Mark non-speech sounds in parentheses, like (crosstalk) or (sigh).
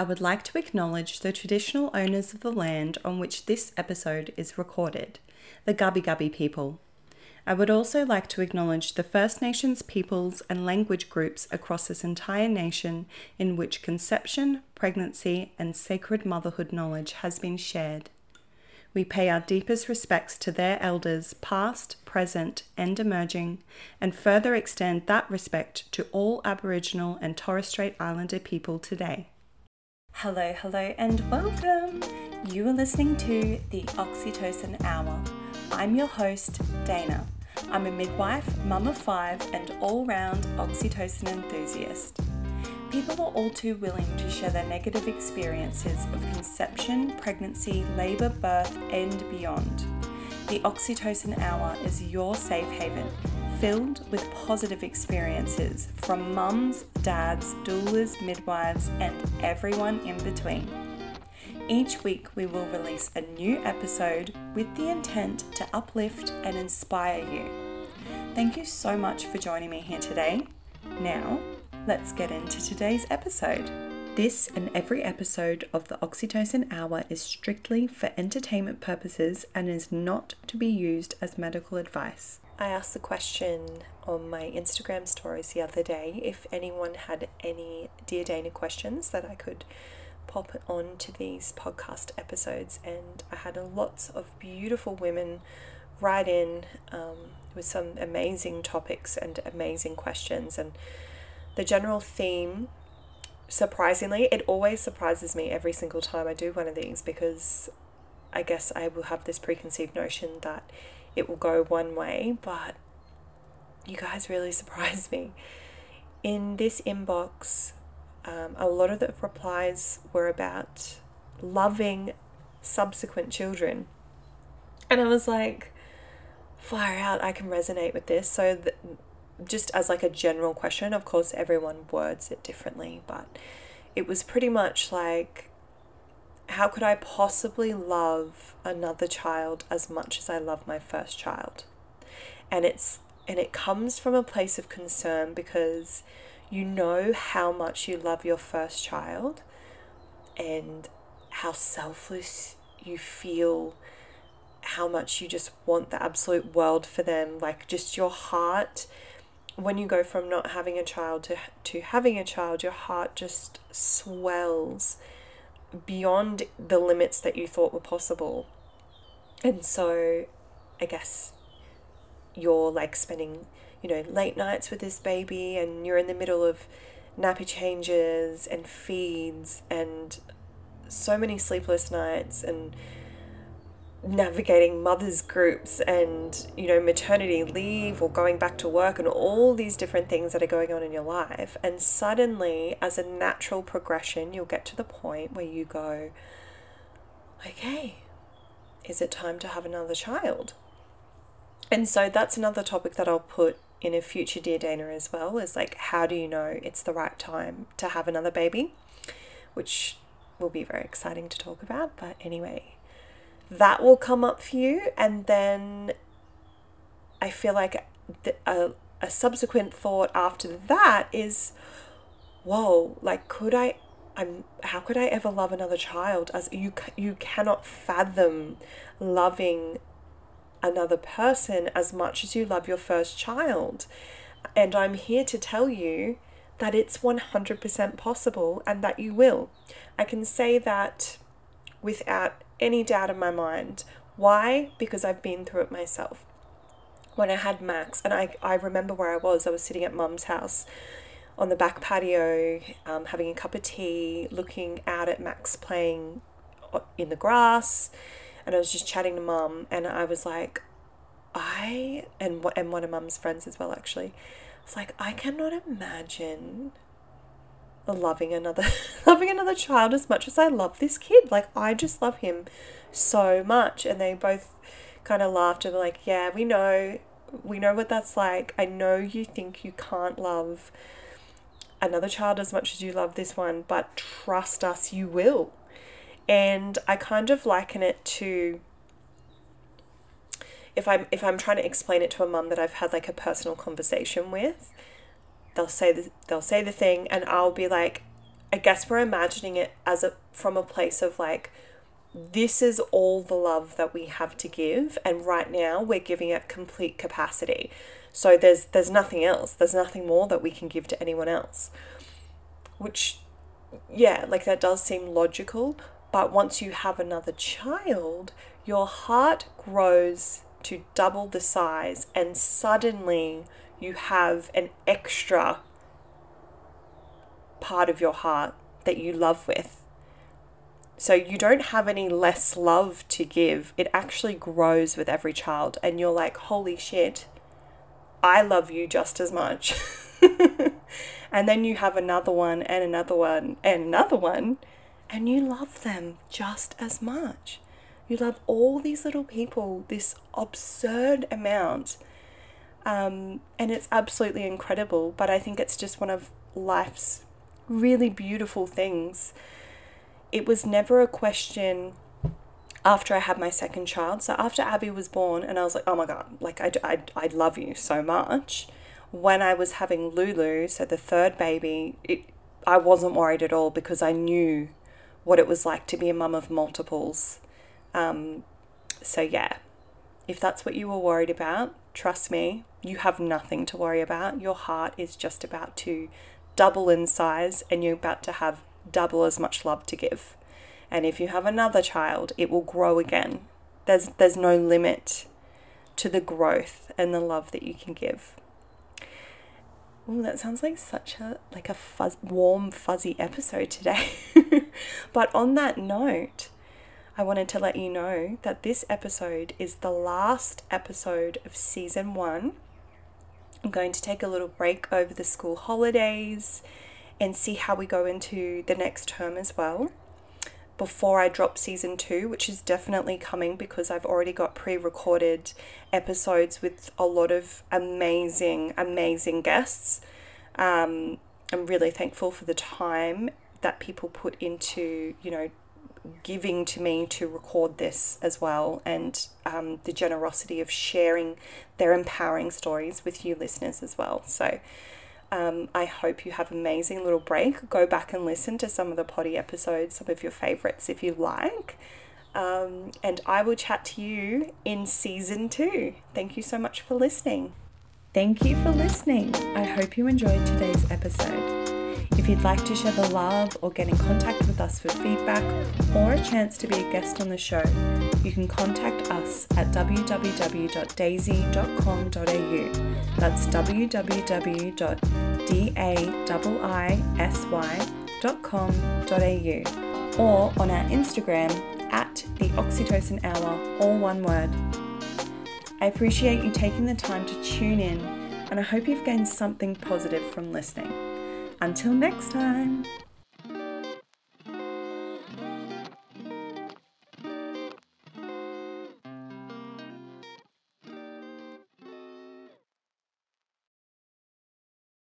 I would like to acknowledge the traditional owners of the land on which this episode is recorded, the Gubbi Gubbi people. I would also like to acknowledge the First Nations peoples and language groups across this entire nation in which conception, pregnancy, and sacred motherhood knowledge has been shared. We pay our deepest respects to their elders, past, present, and emerging, and further extend that respect to all Aboriginal and Torres Strait Islander people today. Hello, hello, and welcome! You are listening to the Oxytocin Hour. I'm your host, Dayna. I'm a midwife, mum of five, and all round oxytocin enthusiast. People are all too willing to share their negative experiences of conception, pregnancy, labour, birth, and beyond. The Oxytocin Hour is your safe haven, filled with positive experiences from mums, dads, doulas, midwives, and everyone in between. Each week, we will release a new episode with the intent to uplift and inspire you. Thank you so much for joining me here today. Now, let's get into today's episode. This and every episode of the Oxytocin Hour is strictly for entertainment purposes and is not to be used as medical advice. I asked the question on my Instagram stories the other day if anyone had any Dear Dayna questions that I could pop on to these podcast episodes, and I had lots of beautiful women write in um, with some amazing topics and amazing questions. And the general theme, surprisingly, it always surprises me every single time I do one of these because I guess I will have this preconceived notion that it will go one way, but you guys really (laughs) surprise me. In this inbox, um, a lot of the replies were about loving subsequent children. And I was like, fire out, I can resonate with this. So, th- just as like a general question, of course, everyone words it differently, but it was pretty much like, how could I possibly love another child as much as I love my first child? And it's and it comes from a place of concern because you know how much you love your first child and how selfless you feel, how much you just want the absolute world for them. Like, just your heart, when you go from not having a child to, to having a child, your heart just swells beyond the limits that you thought were possible. And so, I guess you're like spending you know, late nights with this baby and you're in the middle of nappy changes and feeds and so many sleepless nights and navigating mothers groups and you know maternity leave or going back to work and all these different things that are going on in your life and suddenly as a natural progression you'll get to the point where you go okay is it time to have another child and so that's another topic that I'll put in a future Dear Dayna as well is like, how do you know it's the right time to have another baby? Which will be very exciting to talk about. But anyway, that will come up for you. And then I feel like a, a subsequent thought after that is, whoa, like, could I? I'm, how could I ever love another child as you you cannot fathom loving another person as much as you love your first child. And I'm here to tell you that it's 100% possible and that you will. I can say that without any doubt in my mind. Why? Because I've been through it myself. When I had Max, and I, I remember where I was, I was sitting at mum's house on the back patio, um, having a cup of tea, looking out at Max playing in the grass and I was just chatting to mum, and I was like, I and and one of mum's friends as well actually. It's like I cannot imagine loving another (laughs) loving another child as much as I love this kid. Like I just love him so much, and they both kind of laughed and were like, "Yeah, we know, we know what that's like. I know you think you can't love." another child as much as you love this one, but trust us, you will. And I kind of liken it to if I'm if I'm trying to explain it to a mum that I've had like a personal conversation with, they'll say the, they'll say the thing and I'll be like, I guess we're imagining it as a from a place of like this is all the love that we have to give and right now we're giving it complete capacity. So there's there's nothing else. There's nothing more that we can give to anyone else. Which yeah, like that does seem logical, but once you have another child, your heart grows to double the size and suddenly you have an extra part of your heart that you love with. So you don't have any less love to give. It actually grows with every child. And you're like, holy shit, I love you just as much. (laughs) and then you have another one and another one and another one, and you love them just as much. You love all these little people, this absurd amount. Um, and it's absolutely incredible, but I think it's just one of life's really beautiful things. It was never a question after I had my second child. So after Abby was born, and I was like, oh my God, like I, I, I love you so much. When I was having Lulu, so the third baby, it, I wasn't worried at all because I knew what it was like to be a mum of multiples. Um, so yeah, if that's what you were worried about, trust me, you have nothing to worry about. Your heart is just about to double in size and you're about to have double as much love to give. And if you have another child, it will grow again. There's there's no limit to the growth and the love that you can give. Oh, that sounds like such a like a fuzz, warm, fuzzy episode today. (laughs) but on that note, I wanted to let you know that this episode is the last episode of season one I'm going to take a little break over the school holidays and see how we go into the next term as well before I drop season two, which is definitely coming because I've already got pre recorded episodes with a lot of amazing, amazing guests. Um, I'm really thankful for the time that people put into, you know, giving to me to record this as well and um, the generosity of sharing their empowering stories with you listeners as well. So um, I hope you have an amazing little break. Go back and listen to some of the potty episodes, some of your favorites if you like. Um, and I will chat to you in season two. Thank you so much for listening. Thank you for listening. I hope you enjoyed today's episode. If you'd like to share the love or get in contact with us for feedback or a chance to be a guest on the show, you can contact us at www.daisy.com.au. That's www.daisy.com.au or on our Instagram at the Oxytocin Hour, all one word. I appreciate you taking the time to tune in, and I hope you've gained something positive from listening. Until next time.